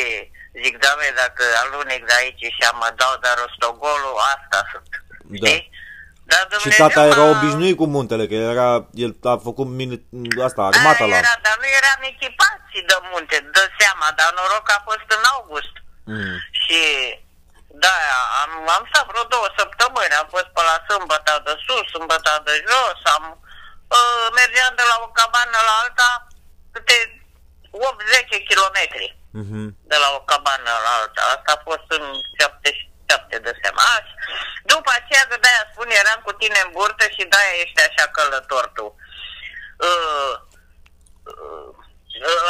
zic, doamne, dacă alunec de aici și am mă dau de rostogolul, asta sunt. Da. Știi? Dar Și Dumnezeu tata era m-a- obișnuit cu muntele, că era, el a făcut mini, asta, armata Aia la... Era, dar nu eram echipați de munte, dă seama, dar noroc a fost în august. Mhm. Și da, am, am stat vreo două săptămâni, am fost pe la sâmbătă de sus, sâmbătă de jos, am uh, mergeam de la o cabană la alta câte 8-10 kilometri Mhm. de la o cabană la alta. Asta a fost în 77 de seama. Așa. După aceea, că de-aia spun, eram cu tine în burtă și de-aia ești așa călător tu. Uh, uh,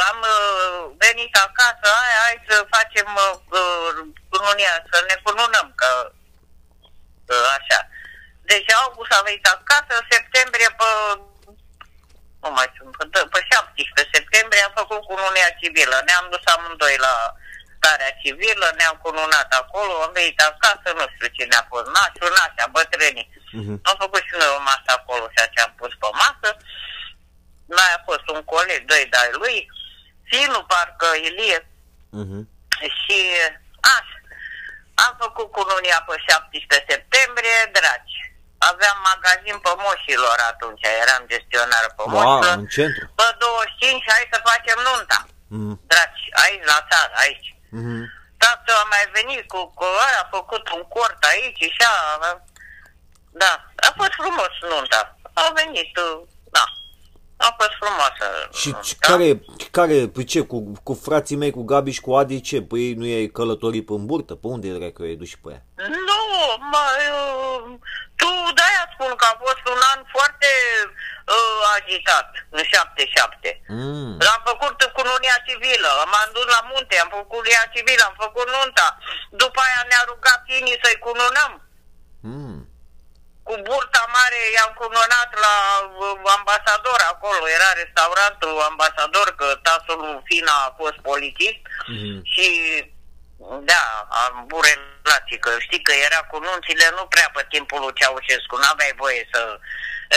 am uh, venit acasă, hai, hai să facem uh, uh, cununia, să ne cununăm, că uh, așa. Deci august am venit acasă, septembrie pe nu mai știu, pe, pe 17 septembrie am făcut cununia civilă. Ne-am dus amândoi la starea civilă, ne-am cununat acolo, am venit acasă, nu știu cine a fost, nașul, nașa, bătrânii. Mhm. Am făcut și noi o masă acolo, ceea ce am pus pe masă. Mai a fost un coleg, doi de-ai lui, finul parcă Ilie, Mhm. și așa. Am făcut cununia pe 17 septembrie, dragi. Aveam magazin pe moșilor atunci, eram gestionar pe Wow, moșilor. în centru. Pe 25, hai să facem nunta. Mm. Dragi, aici la țară, aici. Mhm. Tatăl a mai venit cu, cu ăla, a făcut un cort aici și așa. Da, a fost frumos nunta. A venit, uh, da. A fost frumoasă. Și nunta. ce- care, care, pe ce, cu, cu frații mei, cu Gabi și cu Adi, ce? Păi ei nu i-ai călătorit pe în burtă? Pe unde era că i-ai dus și pe ea? Nu, mă, eu, tu de-aia spun că a fost un an foarte uh, agitat, în 77. Mm. L-am făcut cu nunia civilă, m-am dus la munte, am făcut nunia civilă, am făcut nunta. După aia ne-a rugat inii să-i cununăm. Mm. Cu burta mare i-am cununat la uh, ambasador acolo, era restaurantul ambasador, că tasul lui Fina a fost polițist Mhm. și da, am avut relații, că știi că era cu nunțile nu prea pe timpul lui Ceaușescu, n-aveai voie să...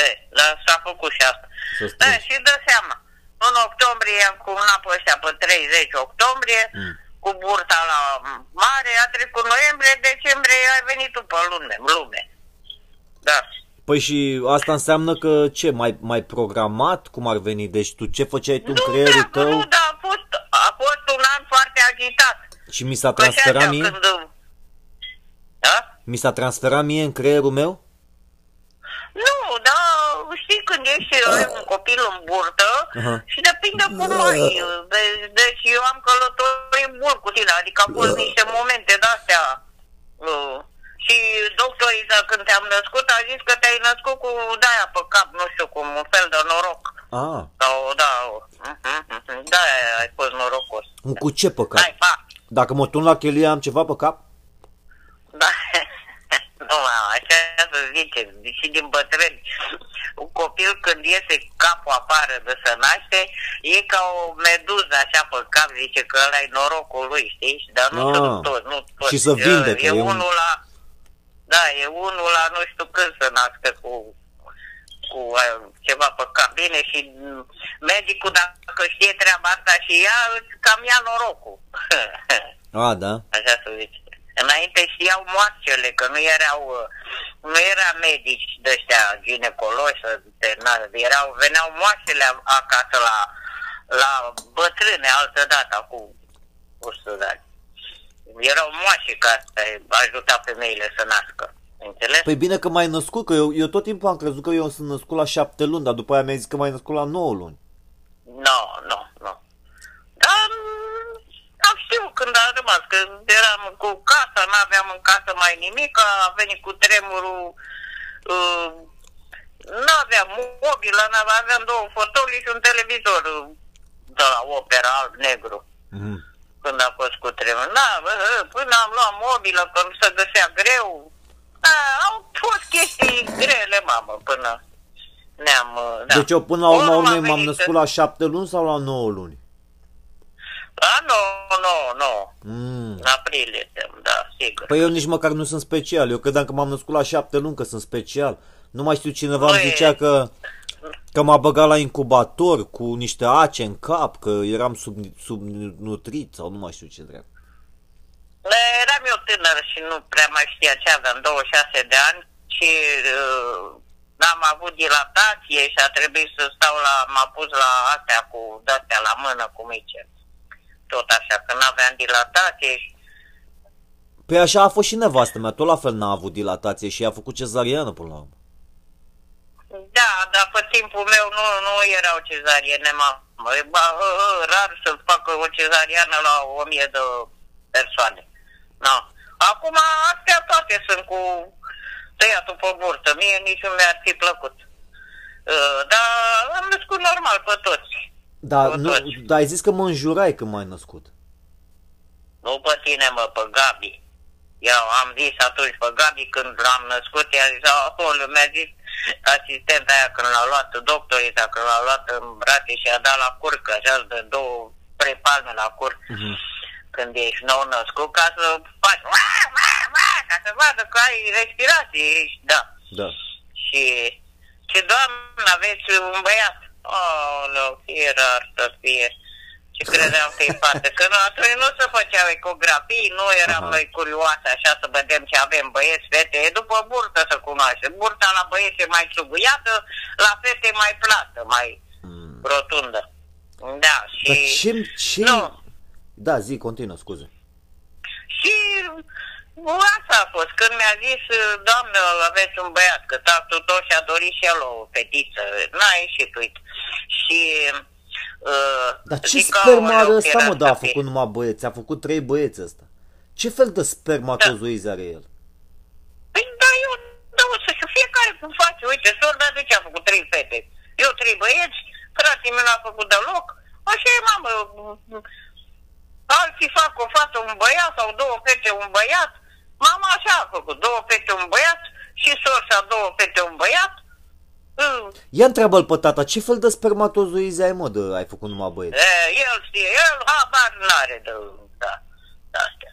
E, dar s-a făcut și asta. Să Da, strângi. și dă seama. În octombrie am cununat pe ăștia pe 30 octombrie, Mm. cu burta la mare, a trecut noiembrie, decembrie, ai venit tu pe lume, lume. Da. Păi și asta înseamnă că ce, mai, mai programat cum ar veni? Deci tu ce făceai tu în Nu, creierul da, tău nu, da, a fost, a fost un an foarte agitat. și mi s-a Că și transferat așa, mie? Când, da? Mi s-a transferat mie în creierul meu? Nu, da, știi când ești ai un copil în burtă Aha. și depinde cum ai. De- Deci eu am călătorit mult cu tine, adică au fost niște momente de-astea. uh, Și doctorii, da, când te-am născut, a zis că te-ai născut cu de-aia pe cap, nu știu cum, un fel de noroc. Ah, Sau, da, uh-huh, uh-huh, da, ai fost norocos. cu ce pe cap? Hai, pa! Dacă mă tun la chelie am ceva pe cap? Da, nu, așa să zice, și din bătrâni. Un copil când iese capul afară de să naște, e ca o meduză așa pe cap, zice că ăla e norocul lui, știi? Dar nu Ah, sunt toți, nu toți. și să vindecă, E, e un- unul la, da, e unul la nu știu când să nască cu cu uh, ceva pe cap. Bine, și mm, medicul, dacă știe treaba asta și ea, îți cam ia norocul. A, da. Așa să zice. Înainte știau moarcele, că nu erau, uh, nu era medici de ăștia ginecologi, să te- na- erau, veneau moarcele acasă la, la bătrâne altă dată, cu 100 de ani. Erau moașe ca să ajuta femeile să nască. Înțeles? Păi bine că m-ai născut, că eu, eu tot timpul am crezut că eu sunt născut la șapte luni, dar după aia mi-ai zis că m-ai născut la nouă luni. Nu, nu, nu. Dar mm, am știu când a rămas, că eram cu casa, n-aveam în casă mai nimic, a venit cu tremurul, uh, n-aveam mobilă, n-aveam, aveam două fotolii și un televizor uh, de la opera alb-negru Mhm. când a fost cu tremur. Da, bă, până am luat mobilă, că nu se găsea greu. Da, au fost chestii grele, mamă, până ne-am... uh, Da. Deci eu până la urma Urma urmei m-am venit- născut la șapte luni sau la nouă luni? A, nu, nu, nu. Mm. În aprilie, da, sigur. Păi eu nici măcar nu sunt special. Eu credeam că m-am născut la șapte luni, că sunt special. Nu mai știu cineva îmi Băi. zicea că, că m-a băgat la incubator cu niște ace în cap, că eram sub, subnutrit sau nu mai știu ce drept. Da, Eram eu tânăr și nu prea mai știa ce aveam, 26 de ani și uh, am avut dilatație și a trebuit să stau la, m-a pus la astea cu astea la mână cu mice. Tot așa, că n-aveam dilatație și Păi așa a fost și nevastă mea, tot la fel n-a avut dilatație și a făcut cezariană până la urmă. Da, dar pe timpul meu nu, nu erau cezariene, mamă. E ba, hă, hă, rar să facă o cezariană la o mie de persoane. No. Acum astea toate sunt cu tăiatul pe burtă. Mie nici nu mi-ar fi plăcut. Uh, dar am născut normal pe toți. Dar, Cu nu, toți. dar ai zis că mă înjurai când m-ai născut. Nu pe tine, mă, pe Gabi. Eu am zis atunci pe Gabi când l-am născut, i-a zis, acolo, mi-a zis asistenta aia când l-a luat doctorii, dacă l-a luat în brațe și a dat la curcă, așa, de două, trei palme la cur, Mhm. când ești nou născut, ca să faci, ua, ua, ua, ca să vadă că ai respirație, ești, da. Da. Și, și doamnă, aveți un băiat. Oh, fie rar să fie. Ce credeam că e fată? Că nu, atunci nu se făceau ecografii, nu eram Aha. noi curioase așa să vedem ce avem băieți, fete. E după burtă să cunoaște. Burta la băieți e mai țuguiată, la fete e mai plată, mai Mm. rotundă. Da, și... Dar ce, ce... Nu. Da, zi, continuă, scuze. Și asta a fost. Când mi-a zis, doamnă, aveți un băiat, că tatăl tot și-a dorit și el o fetiță. N-a ieșit, uite. Și... Uh, Dar ce zic, spermă are aoleu, ăsta, era mă, da, a să fie. făcut numai băieți, a făcut trei băieți ăsta. Ce fel de spermatozoizi are el? Păi da, eu, da, o să și fiecare cum face. Uite, sor, dar de ce a făcut trei fete? Eu trei băieți, fratele meu n-a făcut deloc. Așa e, mamă. Alții fac o fată, un băiat, sau două fete, un băiat. Mama așa a făcut, două fete, un băiat, și sorsa două fete, un băiat. Mm, Ia întreabă-l pe tata, ce fel de spermatozoizi ai, mă, de ai făcut numai băieți? E, el știe, el habar n-are de, da, de astea.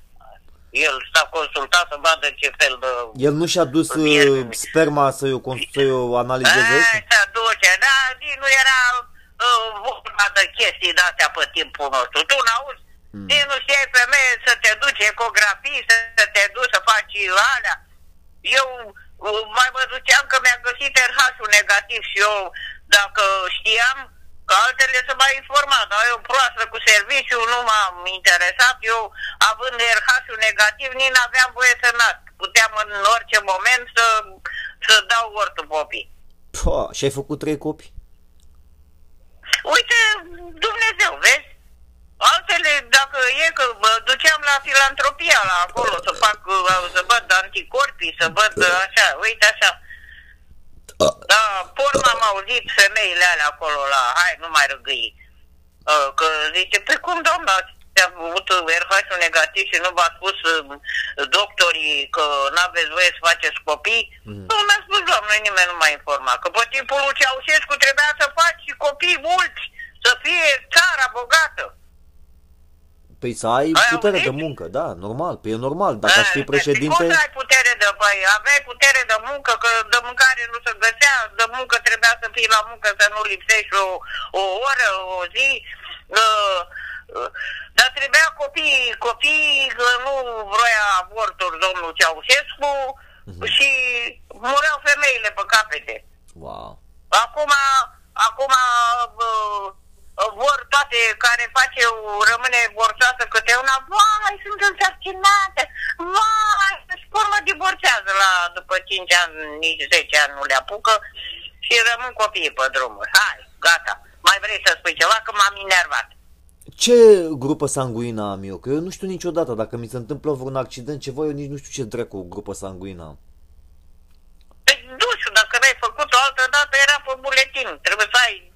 El s-a consultat să vadă ce fel de El nu și-a dus Bine. uh, sperma să-i o, cons- să-i o analizeze? ăsta? Asta duce, da, nici nu era uh, vorba de chestii de astea pe timpul nostru. Tu n-auzi? Mm. Nici nu știai femeie să te duci ecografii, să te duci să faci alea. Eu uh, mai mă duceam că mi-a găsit RH-ul negativ și eu, dacă știam, că altele să mai informa, dar eu proastă cu serviciu nu m-am interesat, eu având RH-ul negativ, nici n-aveam voie să nasc. Puteam în orice moment să, să dau ortul popii. Pa, și ai făcut trei copii? Uite, Dumnezeu, vezi? Altele, dacă e că mă duceam la filantropia la acolo să fac, uh, să văd anticorpii, să văd uh, așa, uite așa. Da, porn am auzit femeile alea acolo la, hai, nu mai răgâi. Uh, Că zice, pe cum doamna, ați avut RH-ul negativ și nu v-a spus uh, doctorii că n-aveți voie să faceți copii? Mhm. Nu mi-a spus, doamne, nimeni nu m-a informat. Că pe timpul lui Ceaușescu trebuia să faci copii mulți, să fie țara bogată. Păi să ai Ai putere auzit? de muncă, da, normal, păi e normal. Dacă aș fi Eh, președinte, Cum să ai putere de păi, aveai putere de muncă, că de mâncare nu se găsea, de muncă trebuia să fii la muncă, să nu lipsești o, o oră, o zi. Uh, uh, dar trebuia copii, copii, că nu vroia avorturi domnul Ceaușescu Mhm. și mureau femeile pe capete. wow. Acum, acum uh, vor toate care face, rămâne borțoasă câte una, vai, sunt însărcinate, vai, și pe urmă divorțează la, după 5 ani, nici 10 ani nu le apucă și rămân copiii pe drumuri. Hai, gata, mai vrei să spui ceva, că m-am enervat. Ce grupă sanguină am eu? Că eu nu știu niciodată. Dacă mi se întâmplă vreun accident, ceva, eu nici nu știu ce dracu grupă sanguină am. Păi, nu știu, dacă n-ai făcut-o altă dată, era pe buletin, trebuie să ai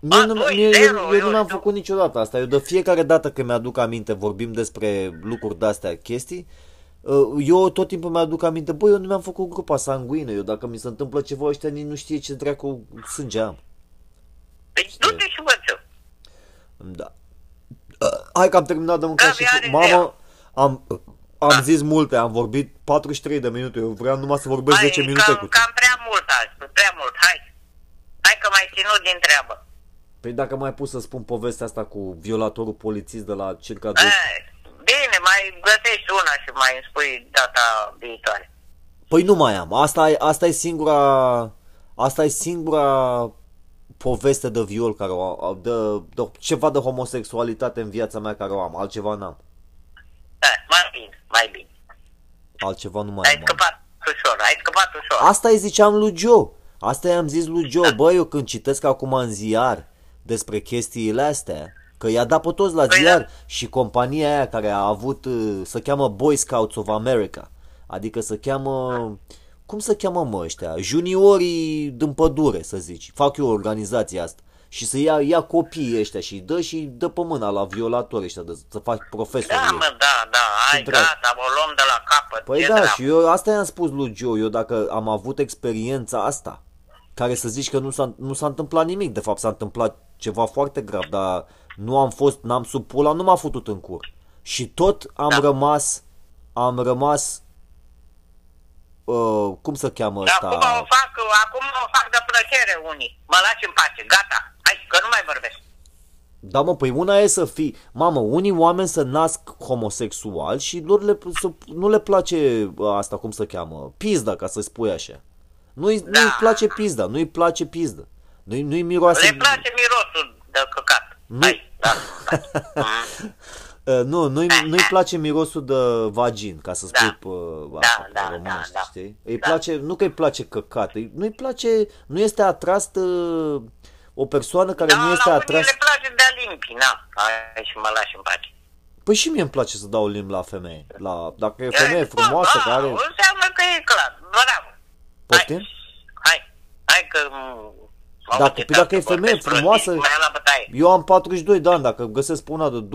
Mie A, nu, doi, mie, zero, eu, eu eu nu am știu. făcut niciodată asta. Eu de fiecare dată când mi-aduc aminte, vorbim despre lucruri de-astea, chestii, uh, eu tot timpul mi-aduc aminte, băi, eu nu mi-am făcut grupa sanguină, eu dacă mi se întâmplă ceva, ăștia nici nu știe ce dracu sânge am. Deci du-te și învăță. Da. Uh, Hai că am terminat de mâncat Gabi și are cu... Mamă, zero. am, am zis multe, am vorbit 43 de minute, eu vreau numai să vorbesc 10 minute cam, cu tine. cam prea mult azi, prea mult, hai. Hai că mai ținut din treabă. Păi dacă mai pus să spun povestea asta cu violatorul polițist de la circa 2 Eh, Bine, mai găsești una și mai îmi spui data viitoare. Păi nu mai am. Asta e, asta e singura asta e singura poveste de viol care o de, de, ceva de homosexualitate în viața mea care o am. Altceva n-am. Eh, mai bine, mai bine. Altceva nu mai Ai am. scăpat ușor, ai scăpat ușor. Asta îi ziceam lui Joe. Asta i-am zis lui Joe. Bă, eu când citesc acum în ziar despre chestiile astea, că i-a dat pe toți la Păi ziar da. și compania aia care a avut, uh, se cheamă Boy Scouts of America. Adică se cheamă, cum se cheamă mă ăștia? Juniorii din pădure, să zici. Fac eu organizația asta. Și să ia, ia copiii ăștia și îi dă și dă pe mâna la violatori ăștia, de, să faci profesori. Da, ei. mă, da, da, hai, dracu. gata, o luăm de la capăt. Păi ce da, dracu. și eu asta i-am spus lui Joe, eu dacă am avut experiența asta, care să zici că nu s-a, nu s-a întâmplat nimic, de fapt s-a întâmplat ceva foarte grav, dar nu am fost, n-am sub pula, nu m-a futut în cur. Și tot am Da. rămas, am rămas, uh, cum se cheamă Dar ăsta? acum o fac, acum o fac de plăcere unii. Mă lași în pace, gata. Hai, că nu mai vorbesc. Da, mă, păi una e să fii... Mamă, unii oameni să nasc homosexual și lor le, să, nu le place asta, cum se cheamă, pizda, ca să spui așa. Nu-i, da. nu-i place pizda, nu-i place pizda. Nu-i, nu-i miroase... Le place mirosul de căcat. Nu... Hai, da. Uh, nu, nu-i, nu-i place mirosul de vagin, ca să spui Da. pe Da, asta, pe da, românește, da, da. știi? Îi Da. place, nu că îi place căcat, îi- nu-i place, nu este atras uh, o persoană care Da, nu este la unii atras... le place de-a limpi, na. Hai și mă lași în pace. Păi și mie îmi place să dau limbi la femeie. La, dacă e femeie frumoasă, da, care... Înseamnă că e clar. Bravo. Poftim? Hai, hai, hai că... m, m-au Dacă- uitat păi dacă că e femeie vorbesc frumoasă- prostii, Mai la bătaie. Eu am 42 de ani, dacă găsesc pe una de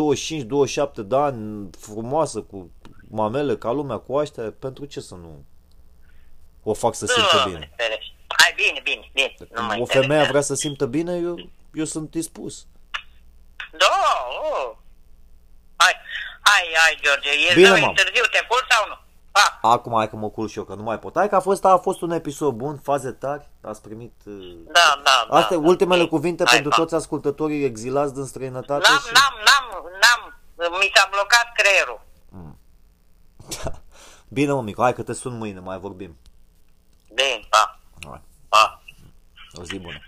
25-27 de ani, frumoasă, cu mamele ca lumea, cu aștia, pentru ce să nu o fac să simtă Doamne, bine? ferește. Hai, bine, bine, bine. Nu mă O femeie interesează. vrea să simtă bine, eu, eu sunt dispus. Da, oh. Hai, hai, hai, George. E Bine, Bine, mă. târziu, te culci sau nu? Ha, Acum hai că mă culc și eu, că nu mai pot. Hai că a fost, a fost un episod bun, faze tari, ați primit... uh, da, da, da. Astea da. ultimele Bine. cuvinte Hai, pentru pa. toți ascultătorii exilați din străinătate N-am, și... n-am, n-am, n-am. Mi s-a blocat creierul. Bine, mă, micu, hai că te sun mâine, mai vorbim. Bine, pa, Hai, pa. o zi bună.